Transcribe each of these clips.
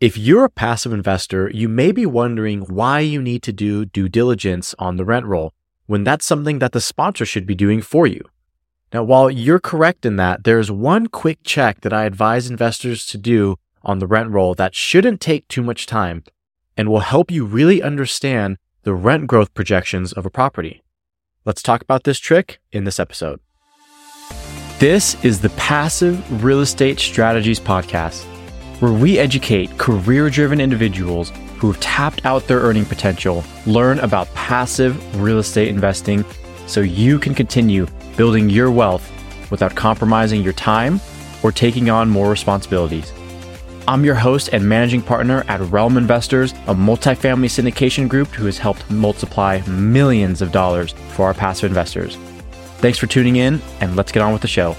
If you're a passive investor, you may be wondering why you need to do due diligence on the rent roll when that's something that the sponsor should be doing for you. Now, while you're correct in that, there's one quick check that I advise investors to do on the rent roll that shouldn't take too much time and will help you really understand the rent growth projections of a property. Let's talk about this trick in this episode. This is the Passive Real Estate Strategies Podcast, where we educate career driven individuals who have tapped out their earning potential, learn about passive real estate investing so you can continue building your wealth without compromising your time or taking on more responsibilities. I'm your host and managing partner at Realm Investors, a multifamily syndication group who has helped multiply millions of dollars for our passive investors. Thanks for tuning in, and let's get on with the show.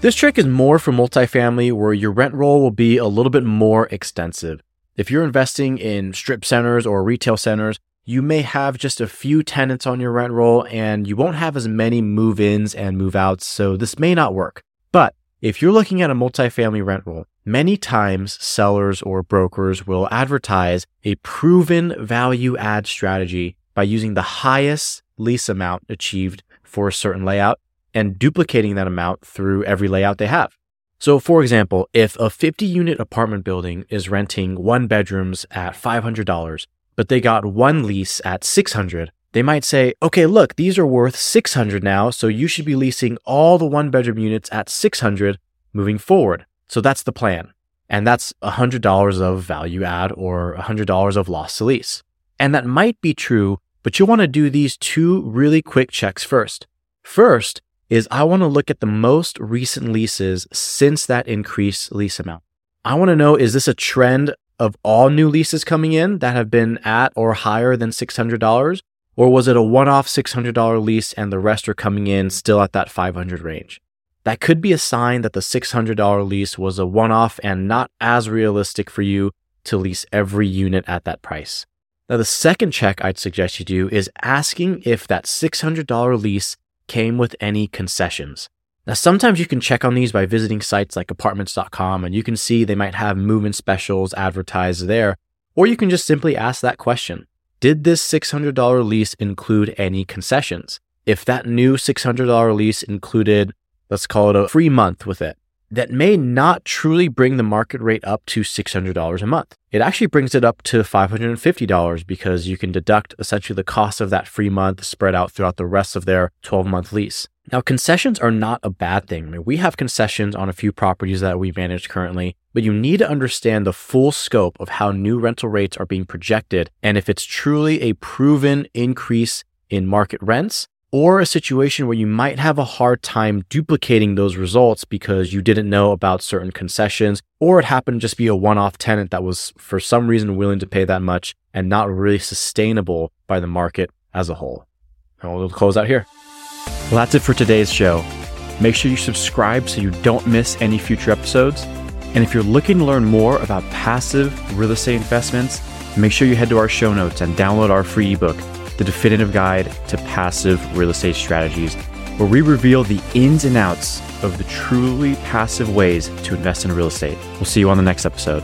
This trick is more for multifamily where your rent roll will be a little bit more extensive. If you're investing in strip centers or retail centers, you may have just a few tenants on your rent roll and you won't have as many move ins and move outs, so this may not work. But if you're looking at a multifamily rent roll, many times sellers or brokers will advertise a proven value add strategy by using the highest lease amount achieved for a certain layout and duplicating that amount through every layout they have. So, for example, if a 50 unit apartment building is renting one bedrooms at $500, but they got one lease at $600, they might say, okay, look, these are worth $600 now, so you should be leasing all the one bedroom units at $600 moving forward. So that's the plan. And that's $100 of value add or $100 of loss to lease. And that might be true, but you'll want to do these two really quick checks first. First is I want to look at the most recent leases since that increased lease amount. I want to know is this a trend of all new leases coming in that have been at or higher than $600? Or was it a one off $600 lease and the rest are coming in still at that 500 range? That could be a sign that the $600 lease was a one off and not as realistic for you to lease every unit at that price. Now, the second check I'd suggest you do is asking if that $600 lease came with any concessions. Now, sometimes you can check on these by visiting sites like apartments.com and you can see they might have movement specials advertised there, or you can just simply ask that question. Did this $600 lease include any concessions? If that new $600 lease included, let's call it a free month with it, that may not truly bring the market rate up to $600 a month. It actually brings it up to $550 because you can deduct essentially the cost of that free month spread out throughout the rest of their 12 month lease. Now, concessions are not a bad thing. I mean, we have concessions on a few properties that we manage currently, but you need to understand the full scope of how new rental rates are being projected and if it's truly a proven increase in market rents or a situation where you might have a hard time duplicating those results because you didn't know about certain concessions, or it happened to just be a one off tenant that was for some reason willing to pay that much and not really sustainable by the market as a whole. And we'll close out here. Well, that's it for today's show. Make sure you subscribe so you don't miss any future episodes. And if you're looking to learn more about passive real estate investments, make sure you head to our show notes and download our free ebook, The Definitive Guide to Passive Real Estate Strategies, where we reveal the ins and outs of the truly passive ways to invest in real estate. We'll see you on the next episode.